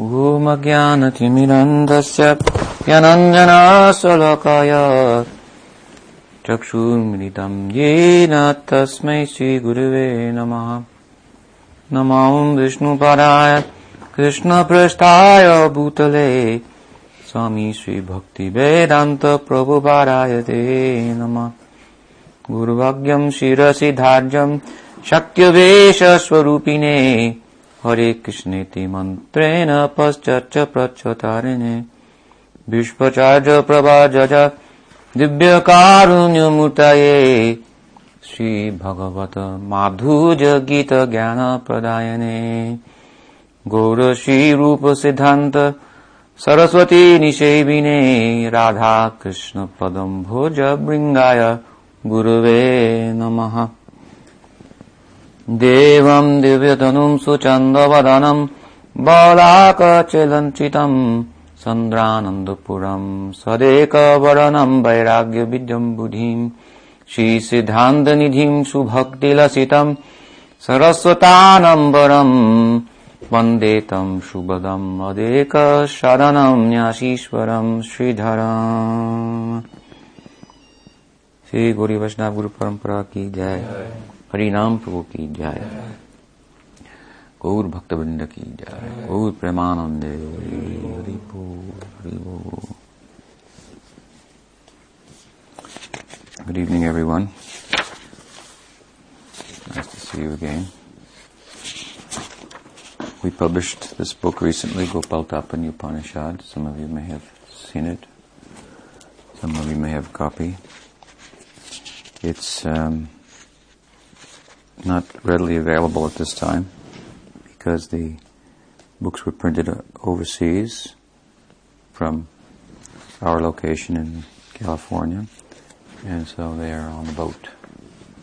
ऊमज्ञानतिमिरन्धस्य यनञ्जनाशलकाय चक्षुर्मिलितं येन तस्मै श्रीगुरुवे नमः। नमो विष्णुपदाय कृष्णपृष्ठाय भूतले। स्वामी श्रीभक्तिवेदान्तप्रभुपादाय ते नमः। गुरुभाग्यं शिरसि धार्यं शक्त्यवेशस्वरूपिणे हरे कृष्णेति मन्त्रेण पश्चर्च प्रच्छतारिणे विश्वचार्य प्रभाजज श्री भगवत माधुज गीत ज्ञान प्रदायने। गौरश्रीरूप सिद्धान्त सरस्वती निषेविने। राधा कृष्ण पदं भोज भृङ्गाय गुरुवे नमः। देवं दिव्यतनुं सुचन्दवदनं बलाकचलञ्चितम् सन्द्रानन्दपुरम् सदेकवर्णम् वैराग्यविद्यम् बुधिम् श्रीसिद्धान्तनिधिम् सुभक्तिलसितम् सरस्वतानम्बरम् वंदे तम् सुभदम् अदेकशरणम् न्यासीश्वरम् श्रीधरम् श्री गौरी वैष्णव गुरु परंपरा की जय। हरि नाम प्रभु की जय गौर भक्त वृंद की जय गौर Premanand Hari Hari Good evening, everyone. Nice to see you again. We published this book recently, Gopal Tapani Upanishad. Some of you may have seen it. Some of you may have a copy. It's um, not readily available at this time because the books were printed overseas from our location in California, and so they are on the boat,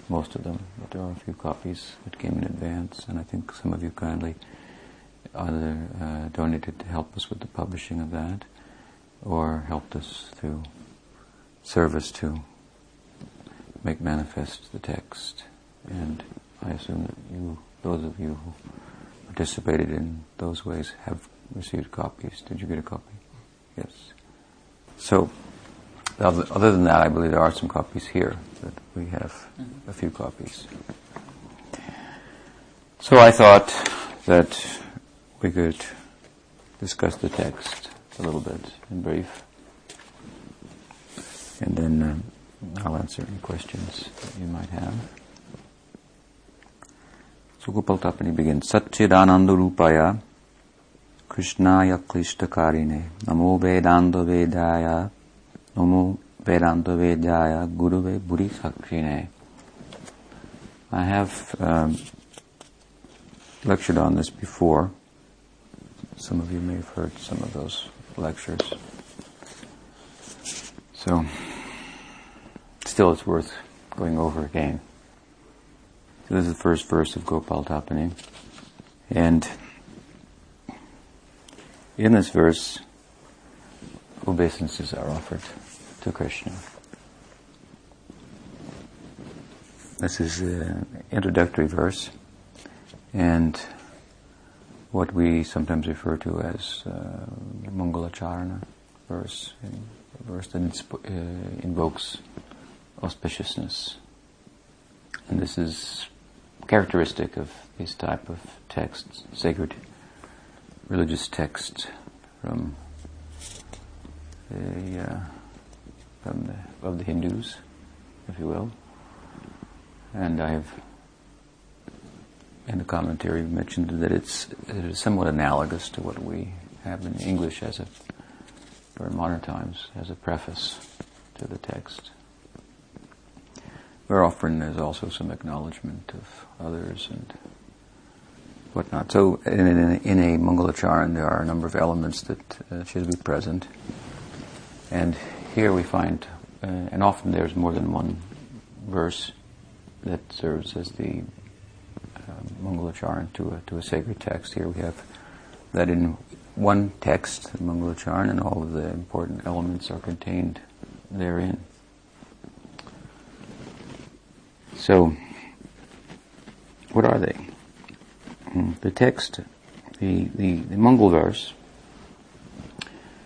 most of them. But there are a few copies that came in advance, and I think some of you kindly either uh, donated to help us with the publishing of that, or helped us through service to make manifest the text. And I assume that you, those of you who participated in those ways, have received copies. Did you get a copy? Yes. So, other than that, I believe there are some copies here that we have a few copies. So I thought that we could discuss the text a little bit in brief, and then. Um, I'll answer any questions that you might have. So Gopal Tapani begins. Satchidananda Rupaya Krishnaya Klishtakarine Namo Vedanta Vedaya Namo Vedanta Vedaya Guruve Buddhi Sakshine. I have um, lectured on this before. Some of you may have heard some of those lectures. So, still it's worth going over again. This is the first verse of Gopal Tapani. And in this verse, obeisances are offered to Krishna. This is an introductory verse, and what we sometimes refer to as uh, Mangalacharana verse, a verse that insp- uh, invokes auspiciousness. And this is characteristic of these type of texts, sacred religious texts from the, uh, from the, of the Hindus, if you will. And I have, in the commentary, mentioned that it's, it is somewhat analogous to what we have in English as a, or in modern times, as a preface to the text where often there's also some acknowledgement of others and whatnot. So in, in, in a Mangalacharan there are a number of elements that uh, should be present. And here we find, uh, and often there's more than one verse that serves as the uh, Mangalacharan to a, to a sacred text. Here we have that in one text, the Mangalacharan, and all of the important elements are contained therein. So, what are they? Hmm, the text, the, the, the Mangal verse,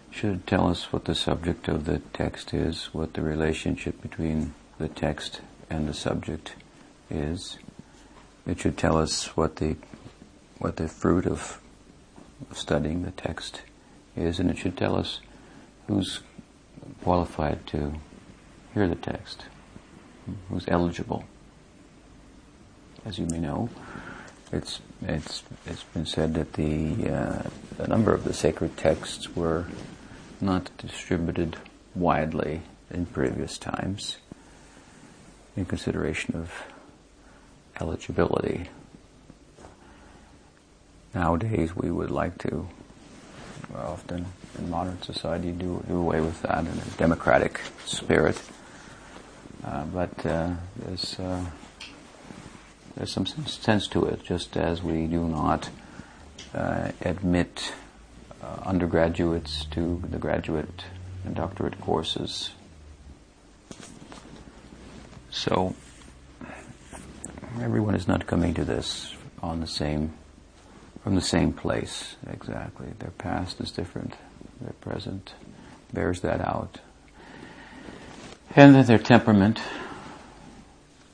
should tell us what the subject of the text is, what the relationship between the text and the subject is. It should tell us what the what the fruit of studying the text is, and it should tell us who's qualified to hear the text, who's eligible. As you may know, it's it's it's been said that the uh, a number of the sacred texts were not distributed widely in previous times in consideration of eligibility. Nowadays, we would like to often in modern society do, do away with that in a democratic spirit. Uh, but uh, uh, there's some sense to it, just as we do not uh, admit uh, undergraduates to the graduate and doctorate courses. So everyone is not coming to this on the same from the same place exactly. Their past is different. Their present bears that out. And their temperament.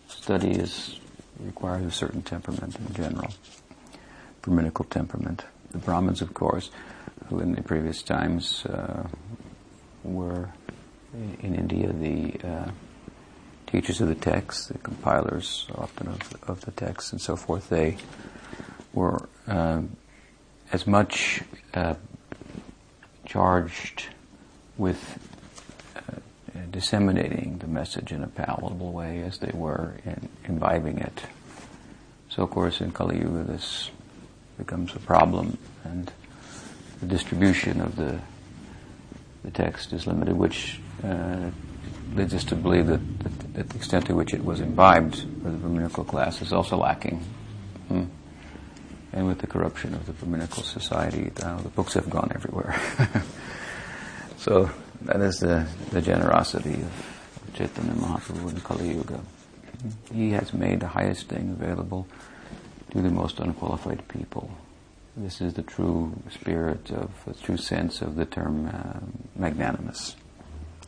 Study is requires a certain temperament in general. Brahminical temperament. The Brahmins, of course, who in the previous times uh, were in India the uh, teachers of the text, the compilers often of, of the text, and so forth, they were uh, as much uh, charged with disseminating the message in a palatable way as they were in imbibing it. So, of course, in Kali Yuga, this becomes a problem, and the distribution of the the text is limited, which uh, leads us to believe that, that, that, the extent to which it was imbibed for the Brahminical class is also lacking. Hmm. And with the corruption of the Brahminical society, uh, the books have gone everywhere. so that is the, the generosity of Chaitanya Mahaprabhu in Kali Yuga. He has made the highest thing available to the most unqualified people. This is the true spirit of, the true sense of the term uh, magnanimous.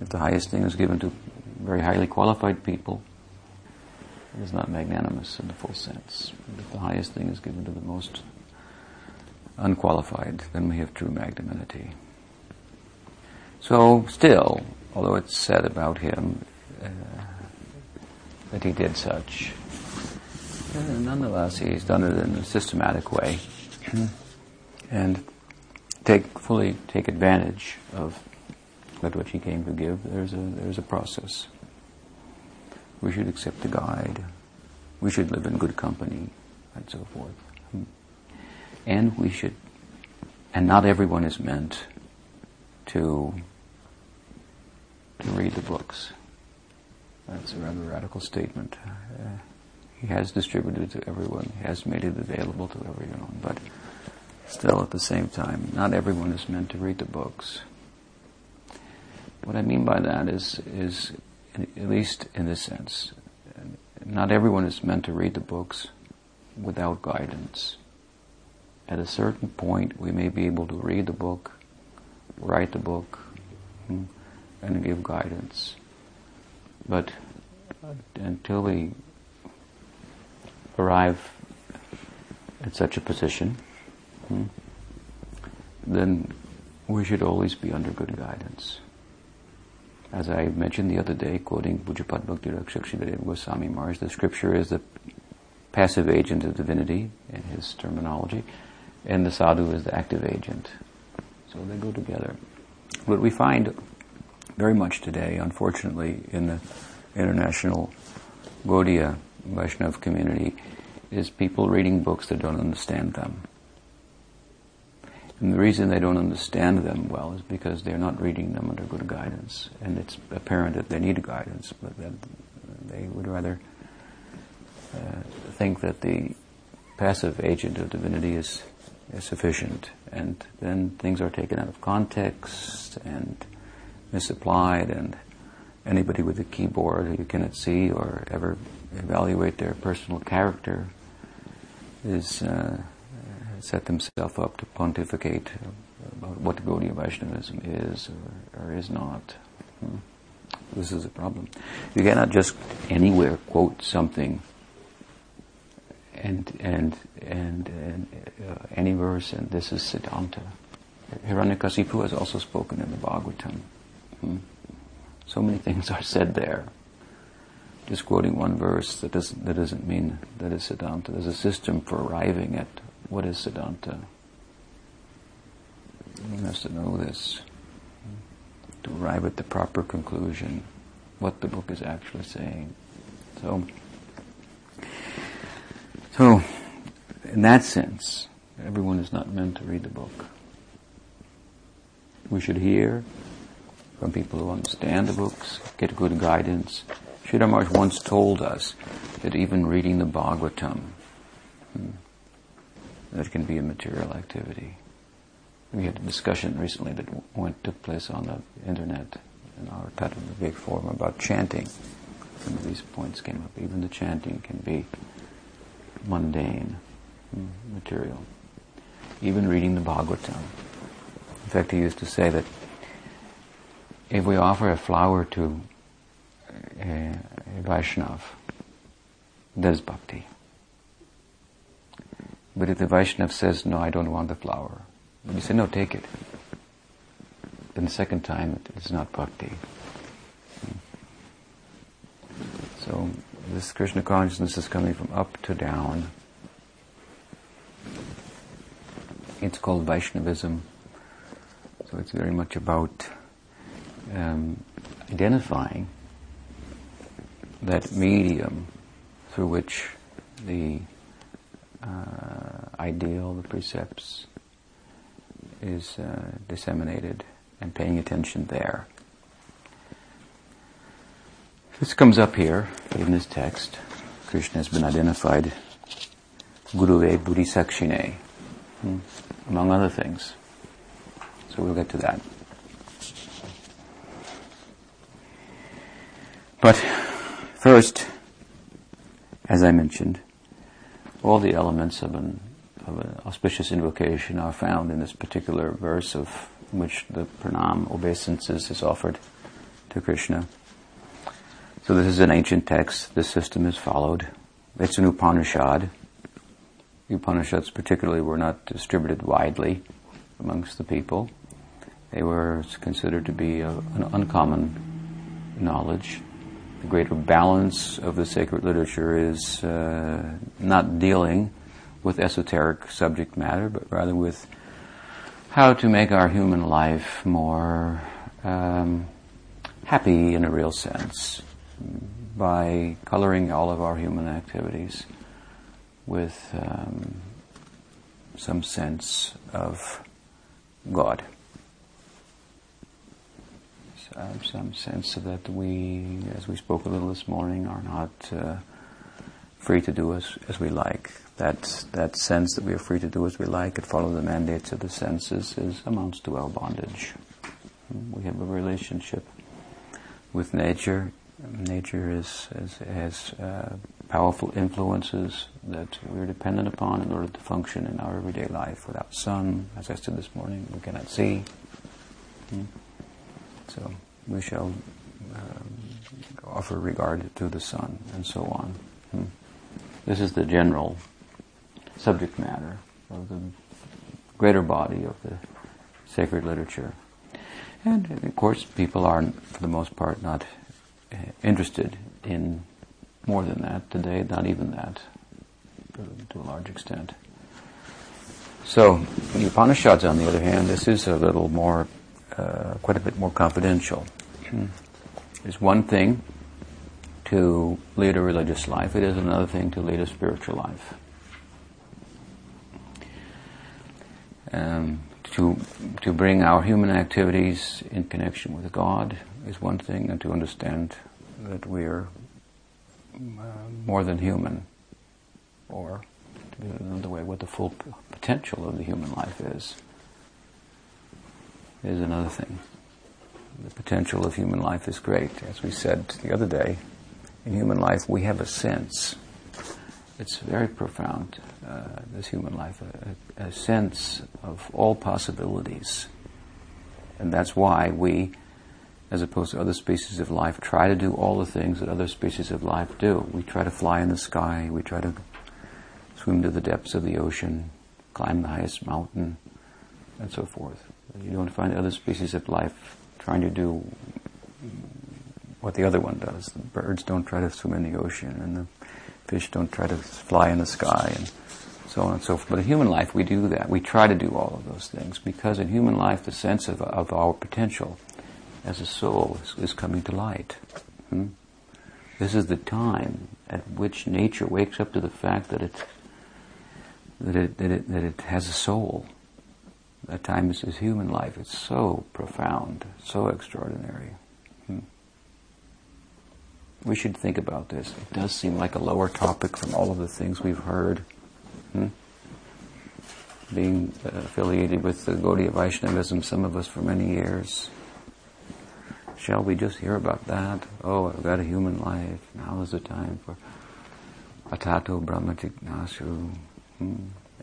If the highest thing is given to very highly qualified people, it is not magnanimous in the full sense. If the highest thing is given to the most unqualified, then we have true magnanimity. So, still, although it's said about him uh, that he did such, uh, nonetheless, he's done it in a systematic way and take fully take advantage of that which he came to give. There's a there's a process. We should accept the guide. We should live in good company, and so forth. And we should, and not everyone is meant to to read the books. That's a rather radical statement. Uh, he has distributed it to everyone. He has made it available to everyone. But still, at the same time, not everyone is meant to read the books. What I mean by that is, is at least in this sense, not everyone is meant to read the books without guidance. At a certain point, we may be able to read the book, write the book, hmm, and give guidance. But until we arrive at such a position, hmm, then we should always be under good guidance. As I mentioned the other day, quoting Pujapad Bhakti Rakshak Goswami Maharaj, the scripture is the passive agent of divinity in his terminology, and the sadhu is the active agent. So they go together. What we find very much today, unfortunately, in the international Gaudiya Vaishnav community is people reading books that don't understand them. And the reason they don't understand them well is because they're not reading them under good guidance. And it's apparent that they need guidance, but that they would rather uh, think that the passive agent of divinity is, is sufficient. And then things are taken out of context and misapplied and anybody with a keyboard who you cannot see or ever evaluate their personal character is uh, set themselves up to pontificate about what Gaudiya Vaishnavism is or, or is not. Hmm. This is a problem. You cannot just anywhere quote something and and and, and uh, any verse and this is Siddhanta. Hiranyakasipu has also spoken in the Bhagavatam. Hmm. So many things are said there. Just quoting one verse that doesn't that doesn't mean that is Siddhanta. There's a system for arriving at what is Siddhanta. One has to know this to arrive at the proper conclusion, what the book is actually saying. So, so in that sense, everyone is not meant to read the book. We should hear from people who understand the books, get good guidance. Sridhar once told us that even reading the Bhagavatam, hmm, that can be a material activity. We had a discussion recently that went took place on the internet in our Tattva Vivek forum about chanting. Some of these points came up. Even the chanting can be mundane hmm, material. Even reading the Bhagavatam. In fact, he used to say that if we offer a flower to a, a Vaishnav, that is bhakti. But if the Vaishnav says, no, I don't want the flower, you say, no, take it. Then the second time, it's not bhakti. So this Krishna consciousness is coming from up to down. It's called Vaishnavism. So it's very much about um, identifying that medium through which the uh, ideal, the precepts, is uh, disseminated and paying attention there. This comes up here in this text. Krishna has been identified Guruve Buddhi Sakshine, hmm, among other things. So we'll get to that. But first, as I mentioned, all the elements of an, of an auspicious invocation are found in this particular verse of which the pranam obeisances is offered to Krishna. So this is an ancient text. This system is followed. It's an Upanishad. Upanishads particularly were not distributed widely amongst the people. They were considered to be a, an uncommon knowledge the greater balance of the sacred literature is uh, not dealing with esoteric subject matter, but rather with how to make our human life more um, happy in a real sense by coloring all of our human activities with um, some sense of God some sense that we, as we spoke a little this morning, are not uh, free to do as, as we like. That, that sense that we are free to do as we like and follow the mandates of the senses is amounts to our bondage. We have a relationship with nature. Nature is, is has uh, powerful influences that we're dependent upon in order to function in our everyday life. Without sun, as I said this morning, we cannot see. Hmm. So we shall um, offer regard to the sun, and so on. Hmm. This is the general subject matter of the greater body of the sacred literature. And of course, people are, for the most part, not uh, interested in more than that today, not even that, to a large extent. So, the Upanishads, on the other hand, this is a little more, uh, quite a bit more confidential. It's one thing to lead a religious life, it is another thing to lead a spiritual life. Um, to, to bring our human activities in connection with God is one thing, and to understand that we are uh, more than human, or to it another way, what the full potential of the human life is, is another thing the potential of human life is great. As we said the other day, in human life we have a sense it's very profound, uh, this human life, a, a, sense of all possibilities. And that's why we, as opposed to other species of life, try to do all the things that other species of life do. We try to fly in the sky, we try to swim to the depths of the ocean, climb the highest mountain, and so forth. You don't find other species of life trying to do what the other one does. The birds don't try to swim in the ocean, and the fish don't try to fly in the sky, and so on and so forth. But in human life, we do that. We try to do all of those things because in human life, the sense of, of our potential as a soul is, is coming to light. Hmm? This is the time at which nature wakes up to the fact that that it, that it, that it has a soul. Time is, is human life. It's so profound, so extraordinary. Hmm we should think about this. It does seem like a lower topic from all of the things we've heard. Hmm? Being uh, affiliated with the Gaudiya Vaishnavism, some of us for many years. Shall we just hear about that? Oh, I've got a human life. Now is the time for Atato Brahma Jignasu. Hmm?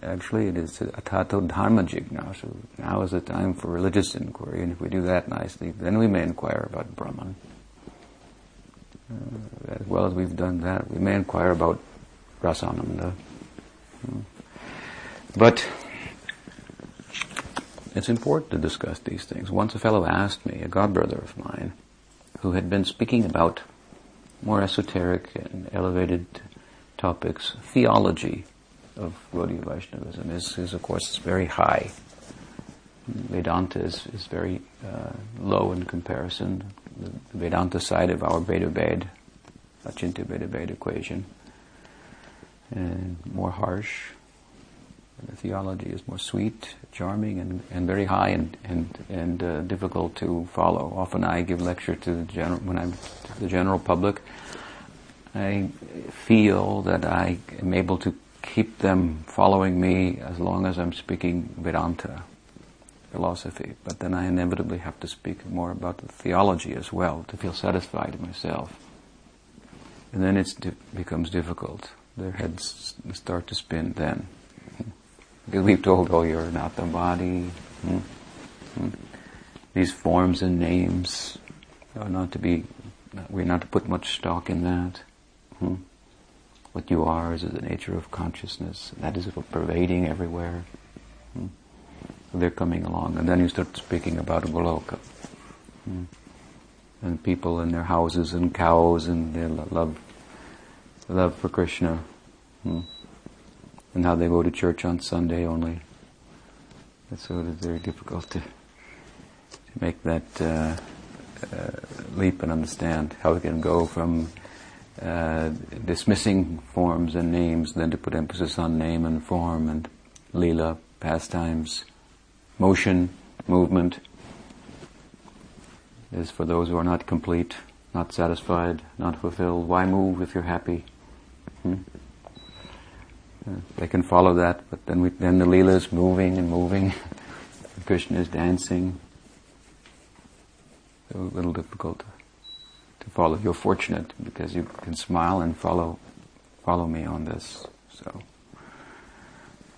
Actually, it is Atato Dharma Jignasu. Now is the time for religious inquiry, and if we do that nicely, then we may inquire about Brahman. Uh, as well as we've done that, we may inquire about Rasananda. Hmm. But it's important to discuss these things. Once a fellow asked me, a godbrother of mine, who had been speaking about more esoteric and elevated topics, theology of Gaudiya Vaishnavism is, is of course, very high. Vedanta is, is very uh, low in comparison the Vedanta side of our Bhedabhed, Achintya Bhedabhed equation, and more harsh. The theology is more sweet, charming, and, and very high and and and uh, difficult to follow. Often I give lecture to the general when I'm to the general public. I feel that I am able to keep them following me as long as I'm speaking Vedanta philosophy, but then I inevitably have to speak more about the theology as well to feel satisfied myself. And then it di- becomes difficult. Their heads start to spin then. Because we've told, oh, you're not the body. Hmm? Hmm? These forms and names are not to be, we're not to put much stock in that. Hmm? What you are is the nature of consciousness. That is pervading everywhere they're coming along. And then you start speaking about Goloka. Mm. And people in their houses and cows and their love, love for Krishna. Mm. And how they go to church on Sunday only. It's sort of very difficult to, to make that uh, uh, leap and understand how we can go from uh, dismissing forms and names, then to put emphasis on name and form and lila, pastimes, motion, movement is for those who are not complete, not satisfied, not fulfilled. Why move if you're happy? Hmm? Uh, they can follow that, but then we, then the lila is moving and moving. Krishna is dancing. a little difficult to, follow. You're fortunate because you can smile and follow follow me on this. So.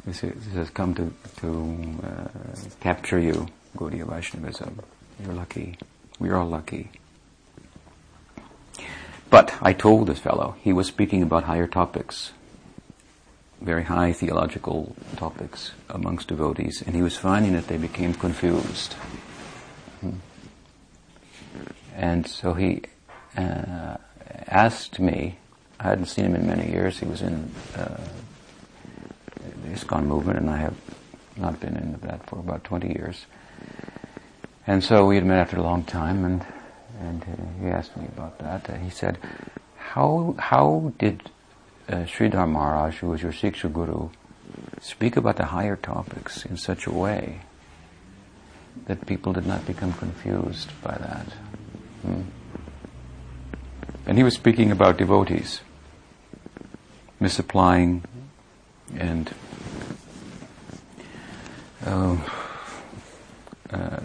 This, has come to, to uh, capture you, Gaudiya Vaishnavism. You're lucky. We're all lucky. But I told this fellow, he was speaking about higher topics, very high theological topics amongst devotees, and he was finding that they became confused. Hmm. And so he uh, asked me, I hadn't seen him in many years, he was in uh, the ISKCON movement, and I have not been into that for about 20 years. And so we had met after a long time, and and uh, he asked me about that. Uh, he said, "How how did uh, Sridhar Maharaj, who was your Siksha Guru, speak about the higher topics in such a way that people did not become confused by that?" Hmm? And he was speaking about devotees misapplying and uh, uh,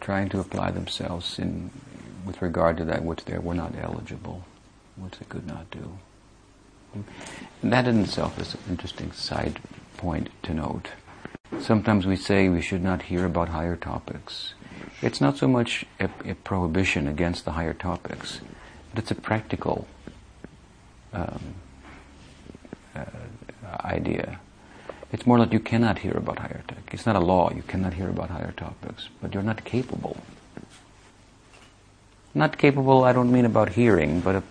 trying to apply themselves in with regard to that which they were not eligible, which they could not do. And that in itself is an interesting side point to note. Sometimes we say we should not hear about higher topics. It's not so much a, a prohibition against the higher topics, but it's a practical um, uh, idea. It's more like you cannot hear about higher topics. It's not a law. You cannot hear about higher topics, but you're not capable. Not capable, I don't mean about hearing, but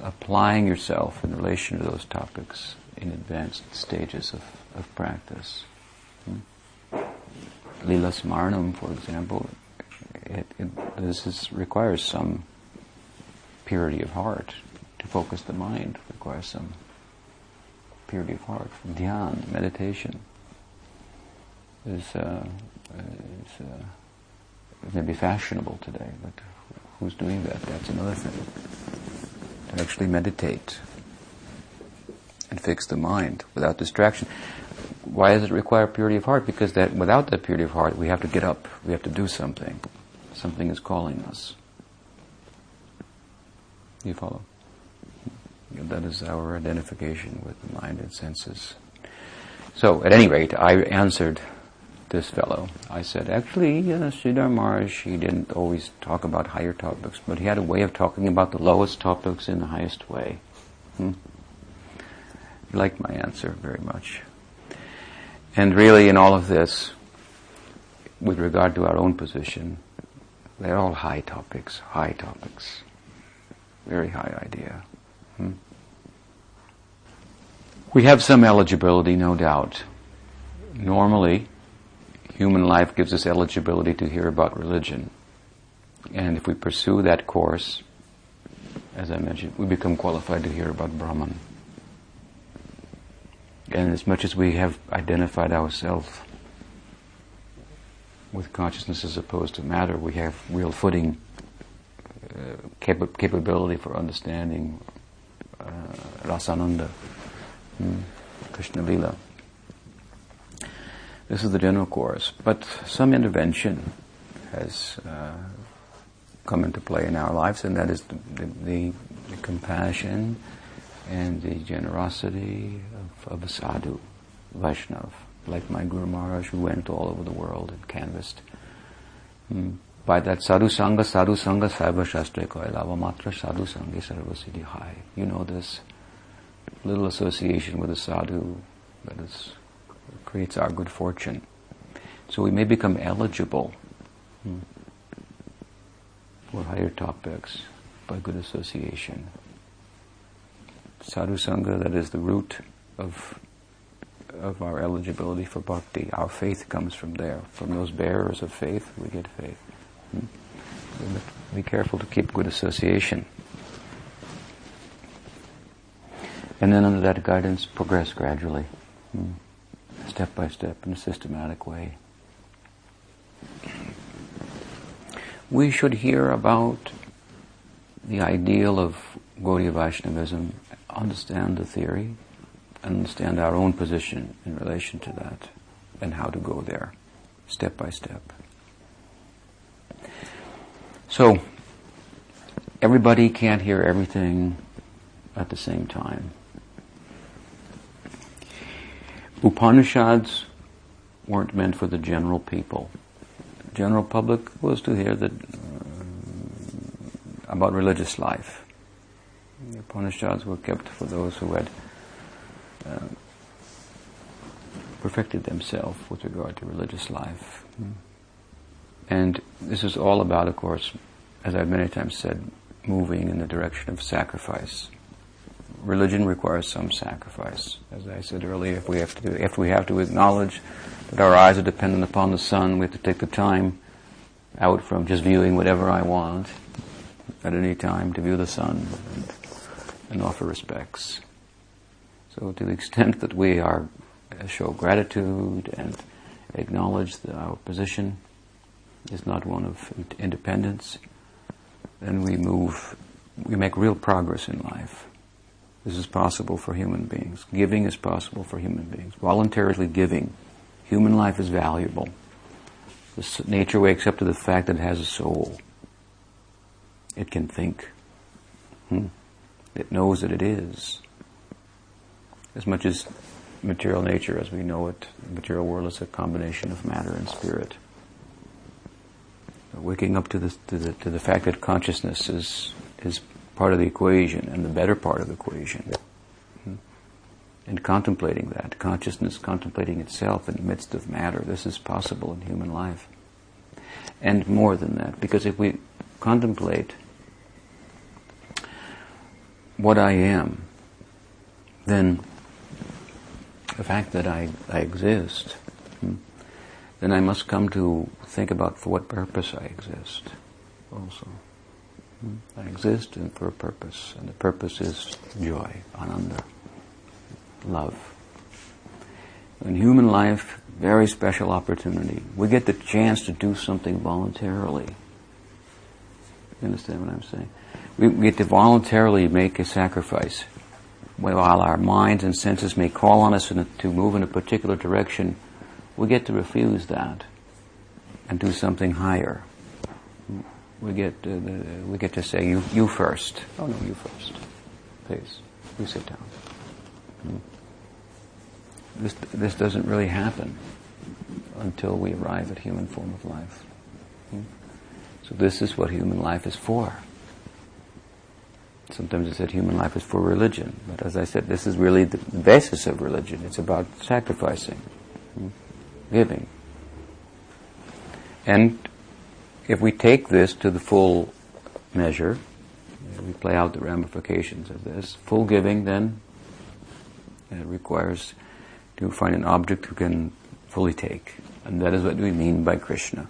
applying yourself in relation to those topics in advanced stages of, of practice. Hmm? Lila Smaranam, for example, it, it, this is, requires some purity of heart. To focus the mind requires some purity of heart. Dhyan, meditation, is, uh, is uh, maybe fashionable today, but who's doing that? That's another thing. To actually meditate and fix the mind without distraction. Why does it require purity of heart? Because that without that purity of heart, we have to get up. We have to do something. Something is calling us. You follow? That is our identification with the mind and senses. So, at any rate, I answered this fellow. I said, actually, uh, Sridhar Maharaj, he didn't always talk about higher topics, but he had a way of talking about the lowest topics in the highest way. Hmm? He liked my answer very much. And really, in all of this, with regard to our own position, they're all high topics, high topics. Very high idea. Hmm? We have some eligibility, no doubt. Normally, human life gives us eligibility to hear about religion. And if we pursue that course, as I mentioned, we become qualified to hear about Brahman. And as much as we have identified ourselves with consciousness as opposed to matter, we have real footing, uh, cap- capability for understanding uh, Rasananda, hmm, Krishna Lila. This is the general course, but some intervention has uh, come into play in our lives, and that is the, the, the compassion and the generosity of, of a sadhu, Vaishnav, like my Guru Maharaj, who went all over the world and canvassed. Mm. By that sadhu sangha, sadhu sangha, sarva shastra koilava matra, sadhu sangha, sarva siddhi hai. You know this little association with a sadhu that is creates our good fortune. So we may become eligible hmm, for higher topics by good association. Sadhu Sangha, that is the root of, of our eligibility for bhakti. Our faith comes from there. From those bearers of faith, we get faith. Hmm? Be careful to keep good association. And then under that guidance, progress gradually. Hmm step by step in a systematic way. We should hear about the ideal of Gaudiya Vaishnavism, understand the theory, understand our own position in relation to that, and how to go there, step by step. So, everybody can't hear everything at the same time. Upanishads weren't meant for the general people. The general public was to hear that, uh, about religious life. The Upanishads were kept for those who had uh, perfected themselves with regard to religious life. And this is all about, of course, as I've many times said, moving in the direction of sacrifice religion requires some sacrifice. As I said earlier, if we have to, if we have to acknowledge that our eyes are dependent upon the sun, we have to take the time out from just viewing whatever I want at any time to view the sun and, and offer respects. So to the extent that we are show gratitude and acknowledge that our position is not one of independence, then we move, we make real progress in life. This is possible for human beings. Giving is possible for human beings. Voluntarily giving. Human life is valuable. The nature wakes up to the fact that it has a soul. It can think. Hmm. It knows that it is. As much as material nature as we know it, the material world is a combination of matter and spirit. Waking up to the, to the, to the fact that consciousness is, is part of the equation and the better part of the equation. Hmm. And contemplating that, consciousness contemplating itself in the midst of matter, this is possible in human life. And more than that, because if we contemplate what I am, then the fact that I, I exist, hmm, then I must come to think about for what purpose I exist also. Hmm, I exist and for a purpose, and the purpose is joy, ananda, love. In human life, very special opportunity. We get the chance to do something voluntarily. You understand what I'm saying? We get to voluntarily make a sacrifice while our minds and senses may call on us to move in a particular direction, we get to refuse that and do something higher. We get uh, we get to say you you first. Oh no, you first. Please, you sit down. Hmm. This this doesn't really happen until we arrive at human form of life. Hmm. So this is what human life is for. Sometimes it's said human life is for religion, but as I said, this is really the basis of religion. It's about sacrificing, giving. And if we take this to the full measure, we play out the ramifications of this. Full giving then requires to find an object who can fully take. And that is what we mean by Krishna.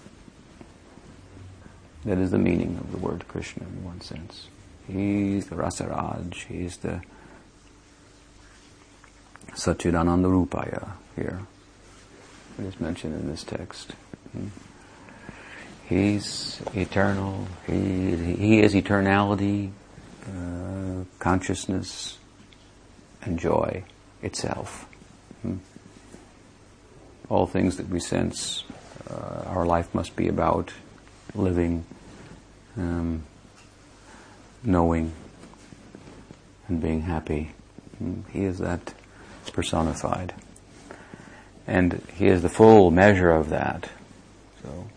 That is the meaning of the word Krishna in one sense. He's the Rasaraj, he's the Satchidananda Rupaya here. It is mentioned in this text. Hmm. He's eternal, he, he is eternality, uh, consciousness, and joy itself. Hmm. All things that we sense uh, our life must be about living um, knowing and being happy. He is that personified. And he is the full measure of that. So,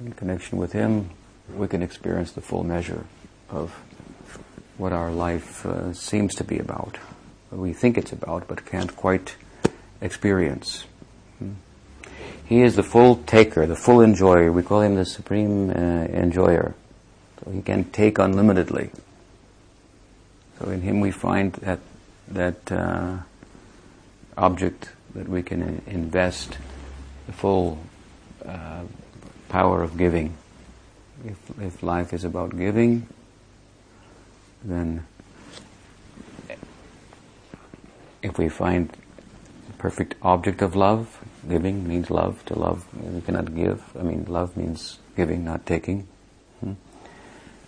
in connection with him, we can experience the full measure of what our life uh, seems to be about. We think it's about, but can't quite experience. He is the full taker, the full enjoyer. We call him the supreme uh, enjoyer. So he can take unlimitedly. So in him we find that that uh, object that we can invest the full uh, power of giving. If, if life is about giving, then if we find the perfect object of love, giving means love. To love, we cannot give. I mean, love means giving, not taking. So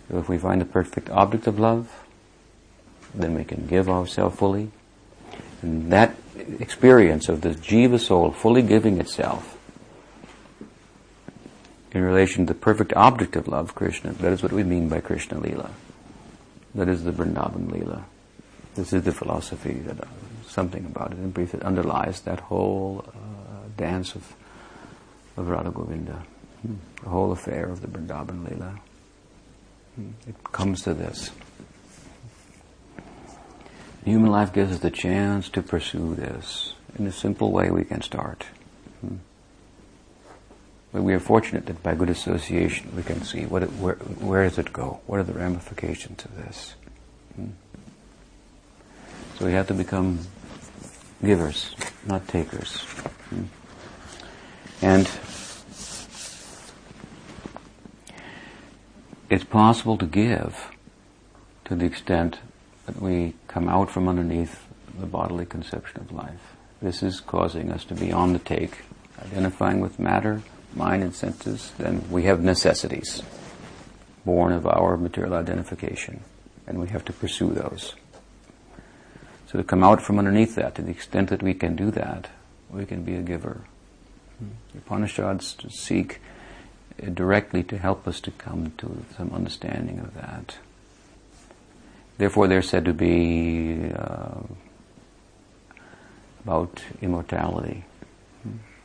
if we find the perfect object of love, then we can give ourselves fully. And that experience of the jiva soul fully giving itself in relation to the perfect object of love, Krishna, that is what we mean by Krishna Lila. That is the Vrindavan Lila. This is the philosophy that uh, something about it in brief it underlies that whole uh, dance of, of Radha Govinda, hmm. the whole affair of the Vrindavan Lila. It comes to this. Human life gives us the chance to pursue this. In a simple way, we can start. Hmm. But we are fortunate that by good association, we can see what it, where, where does it go? What are the ramifications of this? Hmm. So we have to become givers, not takers. Hmm. And it's possible to give to the extent that we come out from underneath the bodily conception of life. This is causing us to be on the take, identifying with matter, mind, and senses. Then we have necessities born of our material identification, and we have to pursue those. So to come out from underneath that, to the extent that we can do that, we can be a giver. Hmm. The Upanishads seek directly to help us to come to some understanding of that. Therefore, they're said to be uh, about immortality.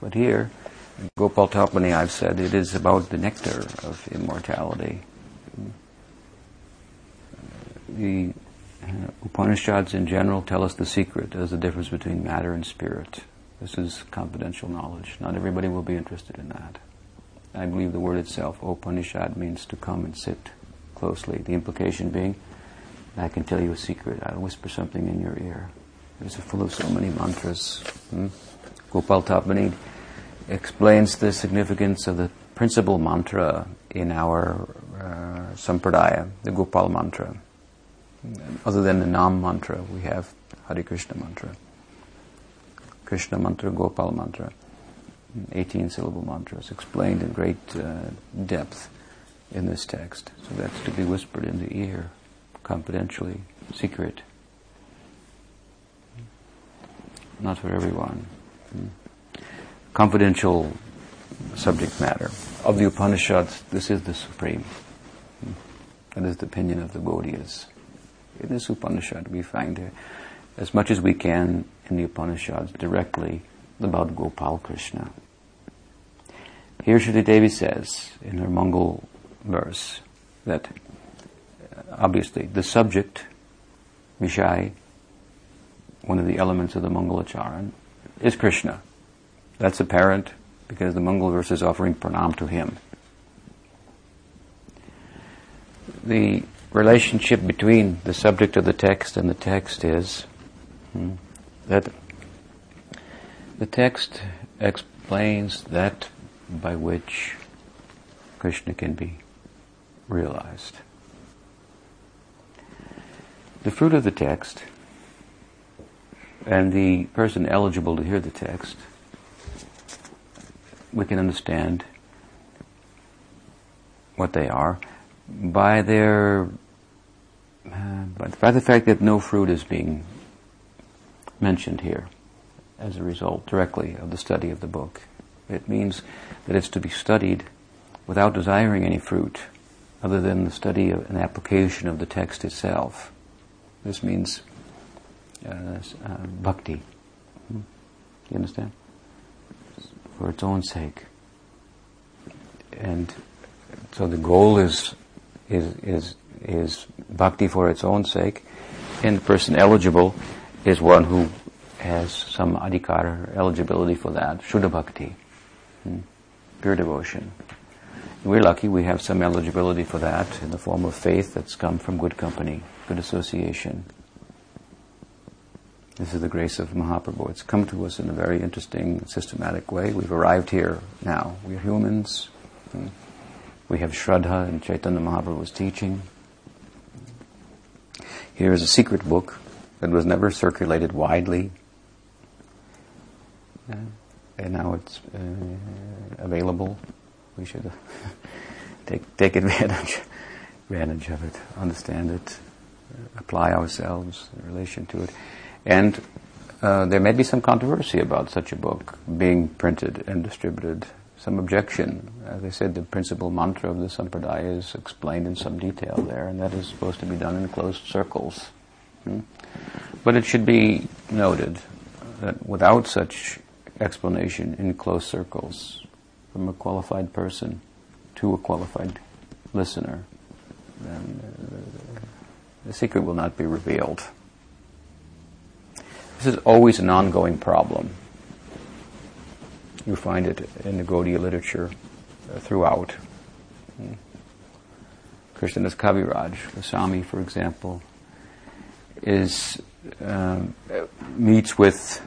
But here, Gopal Tapani, I've said, it is about the nectar of immortality. The uh, Upanishads in general tell us the secret as the difference between matter and spirit. This is confidential knowledge. Not everybody will be interested in that. I believe the word itself, Upanishad, means to come and sit closely. The implication being, I can tell you a secret. I'll whisper something in your ear. It's full of so many mantras. Hmm? Gopal Tapani explains the significance of the principal mantra in our uh, sampradaya, the Gopal mantra. Other than the Nam mantra, we have Hare Krishna mantra. Krishna mantra, Gopal mantra. 18 syllable mantras explained in great uh, depth in this text. So that's to be whispered in the ear, confidentially, secret. Not for everyone. Hmm. Confidential subject matter. Of the Upanishads, this is the supreme. Hmm. That is the opinion of the Gaudiyas. In this Upanishad, we find as much as we can in the Upanishads directly about Gopal Krishna. Here Shuti Devi says in her Mangal verse that uh, obviously the subject, Vishai, one of the elements of the Mangalacharan, is Krishna. That's apparent because the Mangal verse is offering pranam to him. The relationship between the subject of the text and the text is hmm, that the text explains that by which Krishna can be realized. The fruit of the text and the person eligible to hear the text, we can understand what they are by their uh, by the fact that no fruit is being mentioned here as a result directly of the study of the book. It means that it's to be studied without desiring any fruit other than the study of an application of the text itself. This means uh, uh, bhakti. Hmm? You understand? For its own sake. And so the goal is is is is bhakti for its own sake, and the person eligible is one who has some adhikar eligibility for that, shuddha bhakti, hmm? pure devotion. We're lucky we have some eligibility for that in the form of faith that's come from good company, good association. This is the grace of Mahaprabhu. It's come to us in a very interesting, systematic way. We've arrived here now. We're humans. Hmm? We have Shraddha in Chaitanya Mahaprabhu's teaching. Here is a secret book that was never circulated widely. Uh, and now it's uh, available we should uh, take take advantage advantage of it, understand it, apply ourselves in relation to it, and uh, there may be some controversy about such a book being printed and distributed. Some objection. As I said, the principal mantra of the sampradaya is explained in some detail there, and that is supposed to be done in closed circles. Hmm? But it should be noted that without such explanation in closed circles, from a qualified person to a qualified listener, then uh, the secret will not be revealed. This is always an ongoing problem. You find it in the Gaudiya literature uh, throughout. Hmm. Krishnadas Kaviraj, Goswami, for example, is um, meets with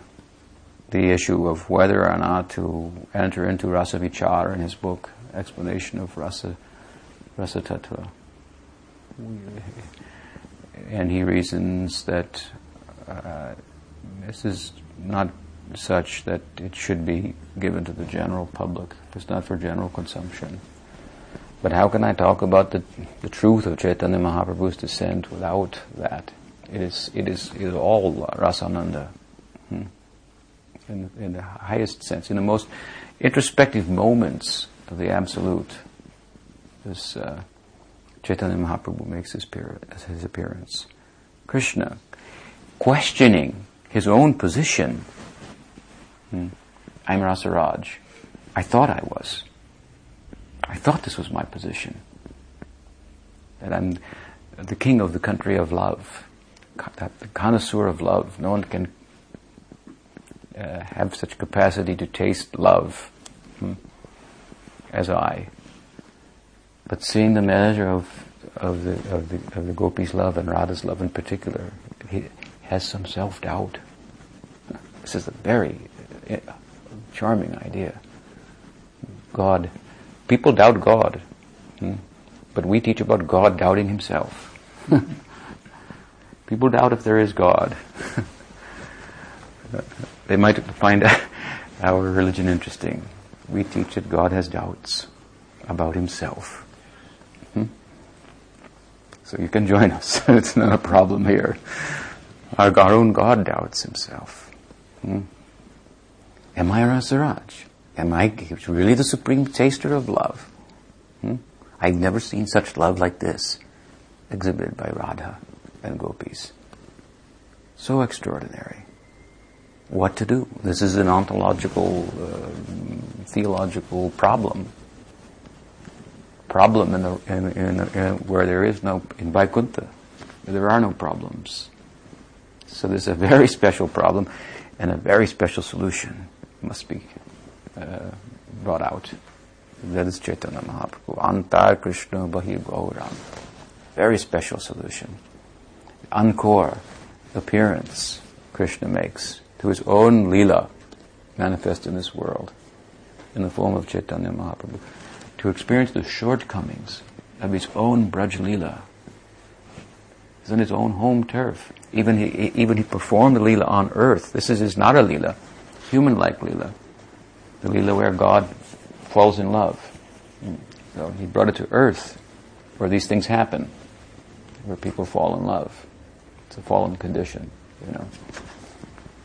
the issue of whether or not to enter into rasa vichar in his book, Explanation of Rasa, rasa Tattva. And he reasons that uh, this is not such that it should be given to the general public. It's not for general consumption. But how can I talk about the, the truth of Chaitanya Mahaprabhu's descent without that? It is, it is, it is all Rasananda. Hmm in, in the highest sense, in the most introspective moments of the Absolute, this uh, Chaitanya Mahaprabhu makes his, his appearance. Krishna, questioning his own position Hmm. I'm Rasaraj. I thought I was. I thought this was my position. That I'm the king of the country of love, that the connoisseur of love. No one can uh, have such capacity to taste love hmm, as I. But seeing the measure of of the of the of the gopis' love and Radha's love in particular, he has some self doubt. This is a very uh, charming idea. God, people doubt God, hmm? but we teach about God doubting Himself. people doubt if there is God. they might find our religion interesting. We teach that God has doubts about Himself. Hmm? So you can join us. it's not a problem here. Our, our own God doubts Himself. Hmm? Am I Rasaraj? Am I really the supreme taster of love? Hmm? I've never seen such love like this exhibited by Radha and gopis. So extraordinary. What to do? This is an ontological, uh, theological problem. Problem in, the, in, in, in, where there is no, in Vaikuntha, there are no problems. So there's a very special problem and a very special solution must be uh, brought out. That is Chaitanya Mahaprabhu. Antar Krishna Bahi Gauram. Very special solution. Encore appearance Krishna makes to his own lila manifest in this world in the form of Chaitanya Mahaprabhu to experience the shortcomings of his own Braj lila. He's on his own home turf. Even he, even he performed the lila on earth. This is his not a lila human-like lila, the lila where God falls in love. Mm. So he brought it to earth, where these things happen, where people fall in love. It's a fallen condition, you know.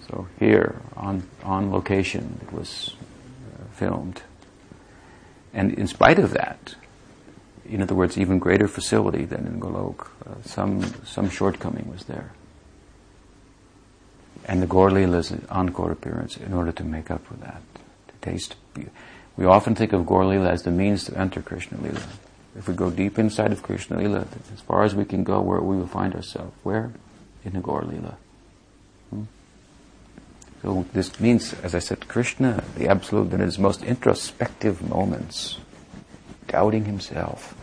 So here, on on location, it was uh, filmed, and in spite of that, in other words, even greater facility than in Golok, uh, some some shortcoming was there and the Gaur encore appearance in order to make up for that, to taste. We often think of Gaur Leela as the means to enter Krishna Leela. If we go deep inside of Krishna Leela, as far as we can go, where we will find ourselves. Where? In the Gaur Leela. So this means, as I said, Krishna, the Absolute, in his most introspective moments, doubting himself.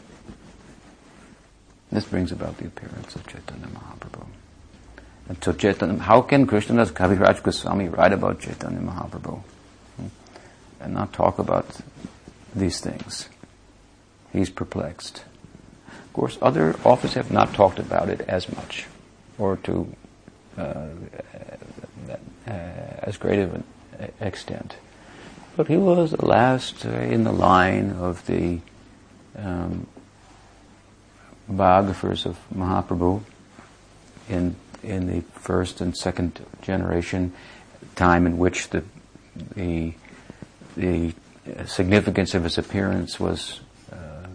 This brings about the appearance of Chaitanya Mahaprabhu. And so Chaitanya, how can Krishnadas Kaviraj Goswami write about Chaitanya Mahaprabhu hmm? and not talk about these things? He's perplexed. Of course, other authors have not talked about it as much or to uh, uh, as great of an extent. But he was the last uh, in the line of the um, biographers of Mahaprabhu in in the first and second generation, time in which the the the significance of his appearance was uh,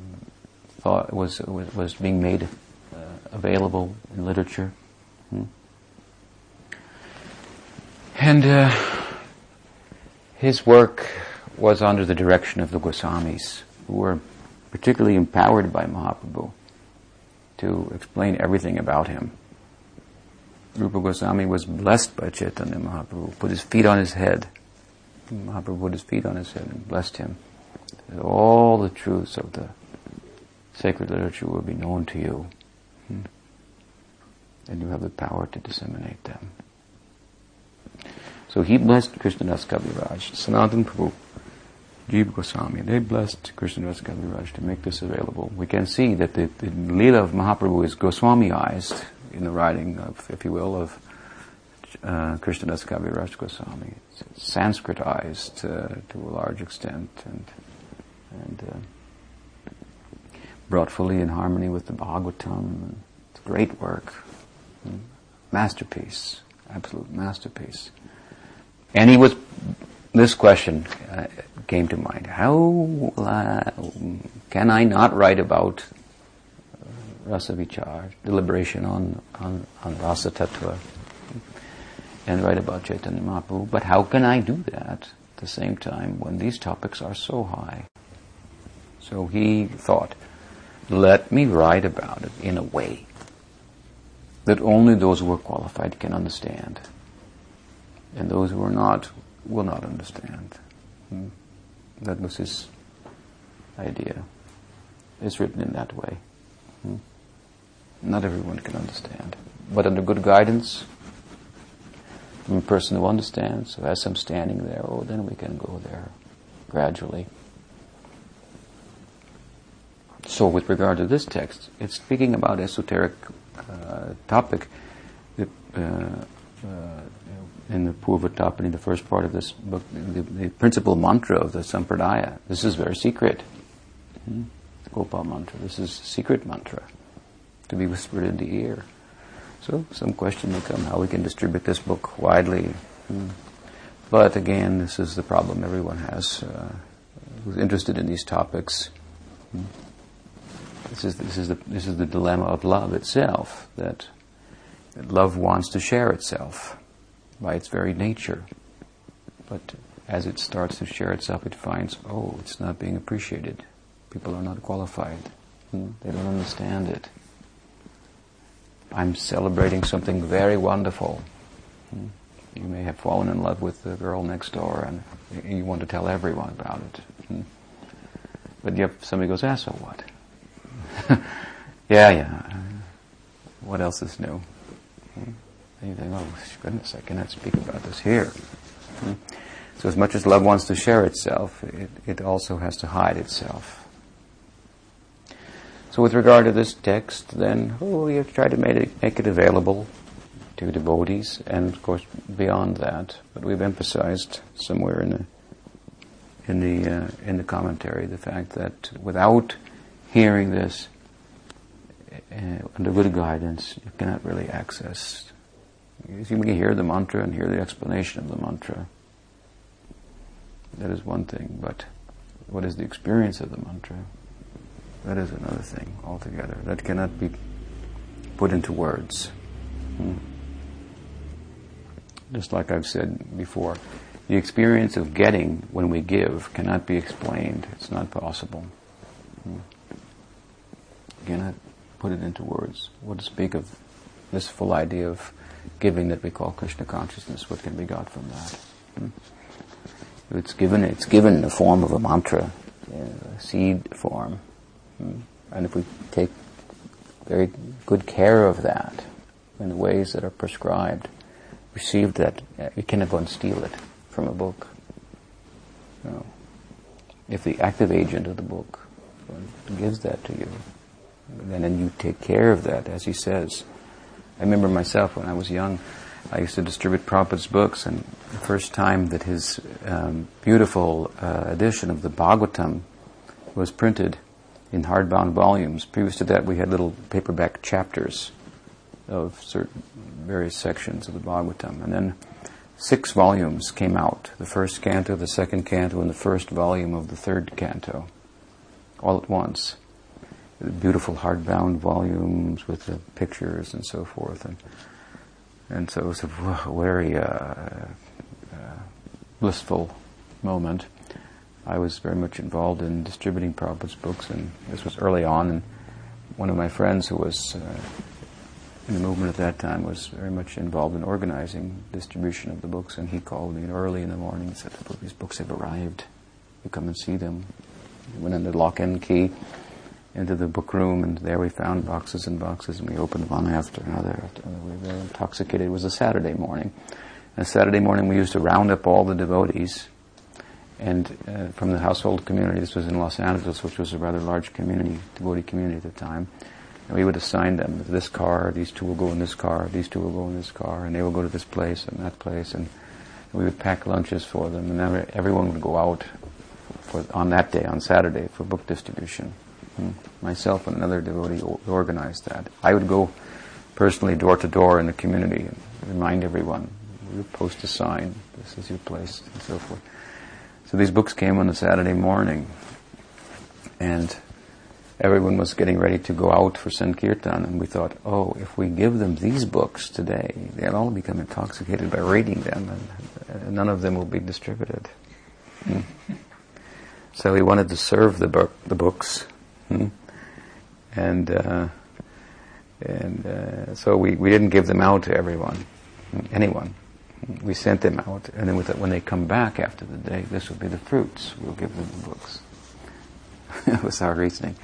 thought was was being made uh, available in literature, hmm. And uh, his work was under the direction of the Goswamis, who were particularly empowered by Mahaprabhu to explain everything about him. Rupa Goswami was blessed by Chaitanya Mahaprabhu, put his feet on his head. Mahaprabhu put his feet on his head and blessed him. All the truths of the sacred literature will be known to you. Hmm. And you have the power to disseminate them. So he blessed Krishnadas Kaviraj, Sanatan Prabhu, Jeev Goswami. They blessed Krishnadas Kaviraj to make this available. We can see that the, the Leela of Mahaprabhu is Goswamiized in the writing of, if you will, of uh, Krishnadas Kaviraj Goswami. It's Sanskritized uh, to a large extent and, and uh, brought fully in harmony with the Bhagavatam. It's a great work. Masterpiece. Absolute masterpiece. And he was, this question uh, came to mind. How I, can I not write about rasa vichar, deliberation on, on, on rasa tattva. and write about Chaitanya Mahaprabhu, but how can I do that at the same time when these topics are so high? So he thought, let me write about it in a way that only those who are qualified can understand. And those who are not will not understand. Hmm. That was his idea. It's written in that way. Hmm. Not everyone can understand. But under good guidance, from a person who understands, who has some standing there, oh, then we can go there gradually. So, with regard to this text, it's speaking about esoteric uh, topic. The, uh, uh, in the Purva Tapani, the first part of this book, the, the, principal mantra of the Sampradaya. This is very secret. Hmm? Gopal mantra. This is a secret mantra to be whispered in the ear. So some question may come how we can distribute this book widely. Hmm. But again, this is the problem everyone has uh, who's interested in these topics. Hmm. This is this is the this is the dilemma of love itself that, that love wants to share itself by its very nature, but as it starts to share itself, it finds oh, it's not being appreciated. People are not qualified. Hmm? They don't understand it. I'm celebrating something very wonderful. Hmm? You may have fallen in love with the girl next door, and you want to tell everyone about it. Hmm? But have somebody goes, ah, so what? yeah, yeah. What else is new? You think, oh goodness, I cannot speak about this here. Hmm? So as much as love wants to share itself, it, it also has to hide itself. So with regard to this text, then, oh, have tried to make it, make it available to devotees, and of course beyond that. But we've emphasized somewhere in the in the uh, in the commentary the fact that without hearing this uh, under good guidance, you cannot really access. You can hear the mantra and hear the explanation of the mantra. That is one thing, but what is the experience of the mantra? That is another thing altogether. That cannot be put into words. Hmm. Just like I've said before, the experience of getting when we give cannot be explained. It's not possible. Hmm. Cannot put it into words. What to speak of this full idea of giving that we call Krishna consciousness? What can be got from that? Hmm. It's given. It's given in the form of a mantra, a seed form. Hmm. And if we take very good care of that in the ways that are prescribed, receive that, you cannot go and steal it from a book. No. If the active agent of the book gives that to you, then and you take care of that, as he says. I remember myself when I was young, I used to distribute Prabhupada's books, and the first time that his um, beautiful uh, edition of the Bhagavatam was printed, in hardbound volumes. Previous to that, we had little paperback chapters of certain various sections of the Bhagavatam. And then six volumes came out the first canto, the second canto, and the first volume of the third canto, all at once. Beautiful hardbound volumes with the pictures and so forth. And, and so it was a very uh, uh, blissful moment. I was very much involved in distributing Prabhupada's books, and this was early on. And one of my friends who was uh, in the movement at that time was very much involved in organizing distribution of the books, and he called me early in the morning and said, "These books have arrived. You come and see them." We went under lock and key into the book room, and there we found boxes and boxes, and we opened one after another. After another. We were intoxicated. It was a Saturday morning. And Saturday morning, we used to round up all the devotees and uh, from the household community. This was in Los Angeles, which was a rather large community, devotee community at the time. And we would assign them this car, these two will go in this car, these two will go in this car, and they will go to this place and that place, and, we would pack lunches for them, and every, everyone would go out for, on that day, on Saturday, for book distribution. Myself and another devotee organized that. I would go personally door to door in the community and remind everyone, would post a sign, this is your place, and so forth. So these books came on a Saturday morning, and everyone was getting ready to go out for Sankirtan, and we thought, oh, if we give them these books today, they'll all become intoxicated by reading them, and none of them will be distributed. Hmm. So we wanted to serve the the books, hmm. and uh, and uh, so we, we didn't give them out to everyone, anyone. We sent them out, and then when they come back after the day, this will be the fruits. We'll give them the books. that was our reasoning.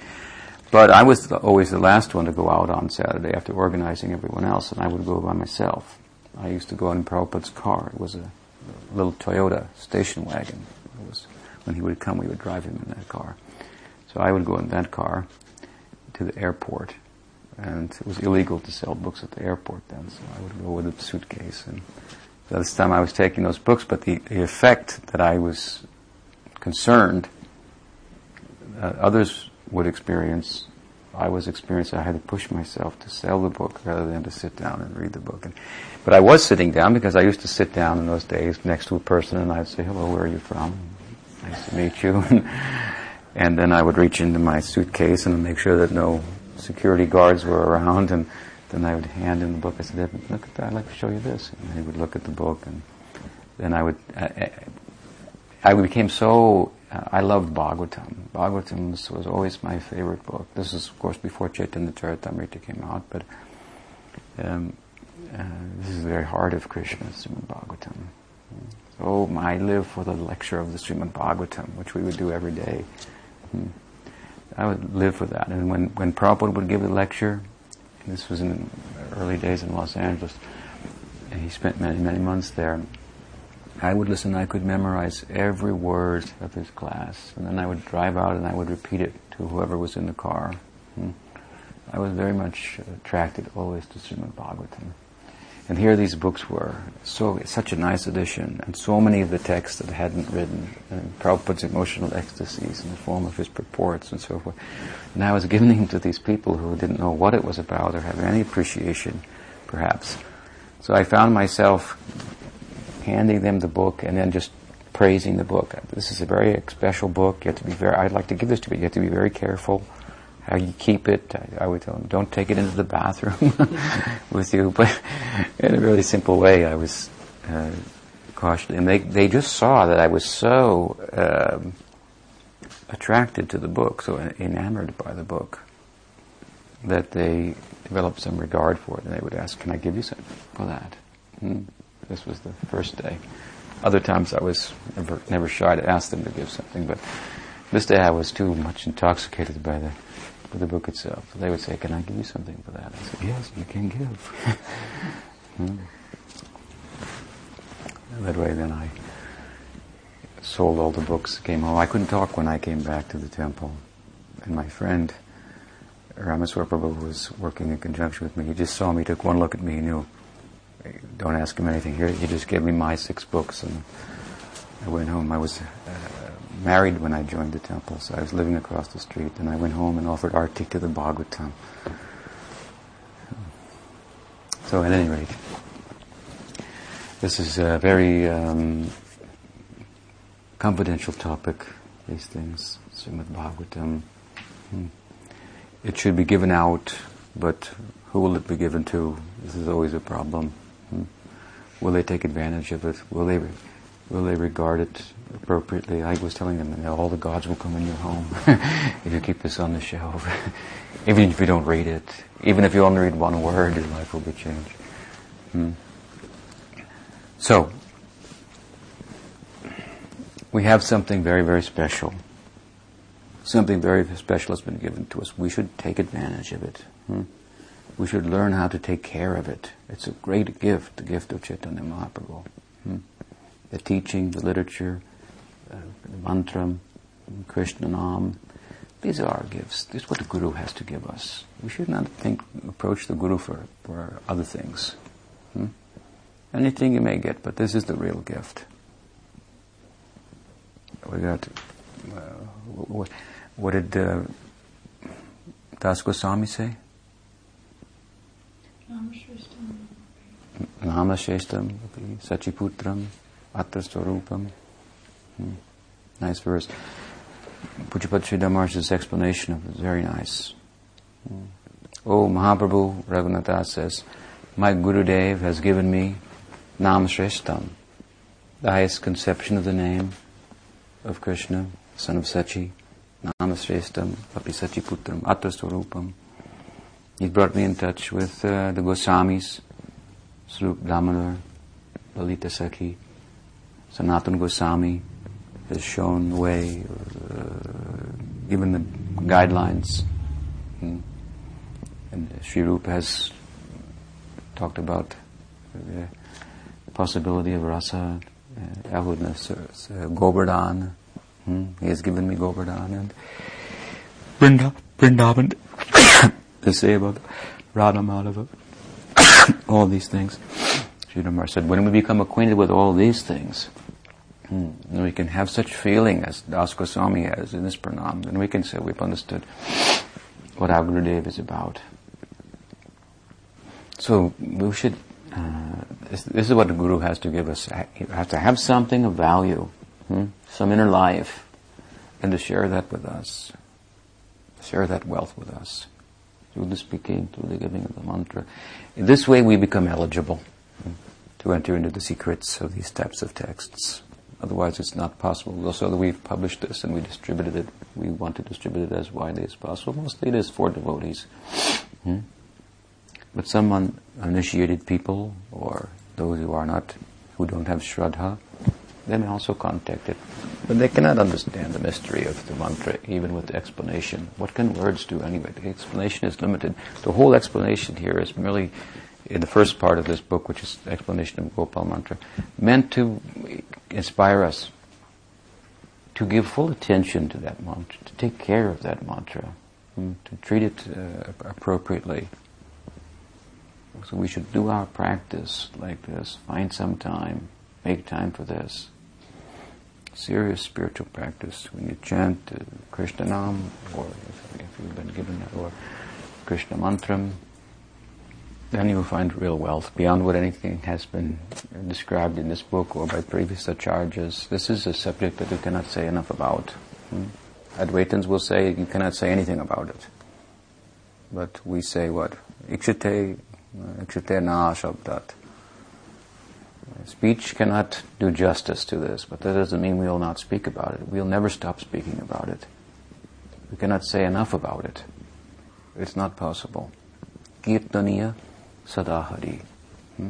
But I was always the last one to go out on Saturday after organizing everyone else, and I would go by myself. I used to go in Prabhupada's car. It was a little Toyota station wagon. It was, when he would come, we would drive him in that car. So I would go in that car to the airport, and it was illegal to sell books at the airport then, so I would go with a suitcase. And this time I was taking those books, but the, the effect that I was concerned uh, others would experience, I was experiencing, I had to push myself to sell the book rather than to sit down and read the book. And, but I was sitting down because I used to sit down in those days next to a person and I'd say, hello, where are you from? Nice to meet you. and then I would reach into my suitcase and make sure that no security guards were around and then I would hand him the book. I said, look at that, I'd like to show you this. And he would look at the book and then I would, I, I became so I loved Bhagavatam. Bhagavatam was, always my favorite book. This is, of course, before Chaitanya Charitamrita came out, but um, uh, this is the very heart of Krishna, Srimad Bhagavatam. So I live for the lecture of the Srimad Bhagavatam, which we would do every day. I would live for that. And when, when Prabhupada would give the lecture, this was in the early days in Los Angeles, he spent many, many months there, I would listen, I could memorize every word of his class, and then I would drive out and I would repeat it to whoever was in the car. Hmm. I was very much attracted always to Srimad Bhagavatam. And here these books were, so such a nice edition, and so many of the texts that I hadn't written, and Prabhupada's emotional ecstasies in the form of his purports and so forth. And I was giving them to these people who didn't know what it was about or have any appreciation, perhaps. So I found myself handing them the book and then just praising the book. This is a very special book. You have to be very, I'd like to give this to you. You have to be very careful how you keep it. I, I would tell them, don't take it into the bathroom with you. But in a really simple way, I was uh, cautious. And they, they just saw that I was so um, attracted to the book, so enamored by the book, that they developed some regard for it. And they would ask, can I give you something for that? Hmm. This was the first day. Other times I was never, never shy to ask them to give something, but this day I was too much intoxicated by the, by the book itself. They would say, can I give you something for that? I said, yes, you can give. hmm. That way then I sold all the books, came home. I couldn't talk when I came back to the temple. And my friend, Rameshvara Prabhu, was working in conjunction with me. He just saw me, took one look at me, he knew don't ask him anything here. He just gave me my six books, and I went home. I was uh, married when I joined the temple, so I was living across the street, and I went home and offered arti to the Bhagavatam. So, at any rate, this is a very um, confidential topic. These things, Srimad Bhagavatam. Hmm. It should be given out, but who will it be given to? This is always a problem. Will they take advantage of it? Will they, will they regard it appropriately? I was telling them all the gods will come in your home if you keep this on the shelf. even if you don't read it, even if you only read one word, your life will be changed. Hmm. So, we have something very, very special. Something very special has been given to us. We should take advantage of it. Hmm? we should learn how to take care of it. It's a great gift, the gift of Chaitanya Mahaprabhu. The teaching, the literature, uh, the mantram, Krishna Nam, these are our gifts. This is what the Guru has to give us. We should not think, approach the Guru for, for other things. Hmm? Anything you may get, but this is the real gift. We got, uh, what, what, did uh, Das Goswami say? Namashestam, Sachiputram, Attaswarupam. Hmm. Nice verse. Pujyapad Sridhar explanation of it is very nice. Mm. Oh, Mahaprabhu Raghunatha says, my Gurudev has given me Nam Shreshtam, the highest conception of the name of Krishna, son of Sachi, Namasrestam, Api Sachi Putram, Atraswarupam. He brought me in touch with uh, the Goswamis, Svarup Damodar, Lalita Sakhi, Sanatan Goswami has shown the way, uh, given the guidelines. Hmm. And Sri Rupa has talked about the possibility of rasa, uh, uh, Govardhan. Hmm? He has given me Govardhan and Brinda, Vrindavan. they say about Radha Madhava. all these things. Sridhar said, when we become acquainted with all these things, hmm, we can have such feeling as Das Goswami has in this pranam, then we can say we've understood what our Gurudev is about. So we should, uh, this, this, is what the Guru has to give us. He has to have something of value, hmm? some inner life, and to share that with us. Share that wealth with us. Through the speaking, through the giving of the mantra. In this way we become eligible to enter into the secrets of these types of texts. Otherwise it's not possible. Also we've published this and we distributed it, we want to distribute it as widely as possible. Mostly it is for devotees. Hmm? But some uninitiated people or those who are not, who don't have Shraddha, they may also contact it. But they cannot understand the mystery of the mantra, even with the explanation. What can words do anyway? The explanation is limited. The whole explanation here is merely, in the first part of this book, which is explanation of Gopal mantra, meant to inspire us to give full attention to that mantra, to take care of that mantra, hmm, to treat it uh, appropriately. So we should do our practice like this. Find some time. Make time for this. Serious spiritual practice. When you chant uh, Krishna Nam, or if, if, you've been given that, or Krishna Mantram, then you will find real wealth beyond what anything has been described in this book or by previous acharyas. This is a subject that you cannot say enough about. Hmm? Advaitins will say you cannot say anything about it. But we say what? Ikshate Shabdat. Speech cannot do justice to this, but that doesn't mean we will not speak about it. We'll never stop speaking about it. We cannot say enough about it. It's not possible. Kirtaniya Sadahari. Hmm?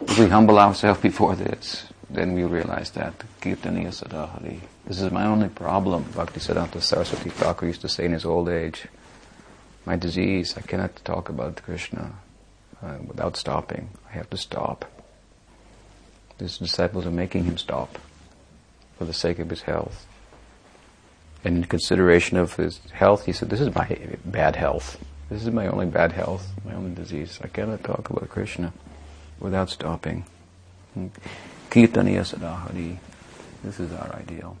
If we humble ourselves before this, then we realize that Kirtaniya Sadahari. This is my only problem, Bhaktisiddhanta Saraswati Thakur used to say in his old age my disease. I cannot talk about Krishna uh, without stopping. I have to stop. His disciples are making him stop for the sake of his health. And in consideration of his health, he said, This is my bad health. This is my only bad health, my only disease. I cannot talk about Krishna without stopping. Kirtaniya Sadahari. This is our ideal.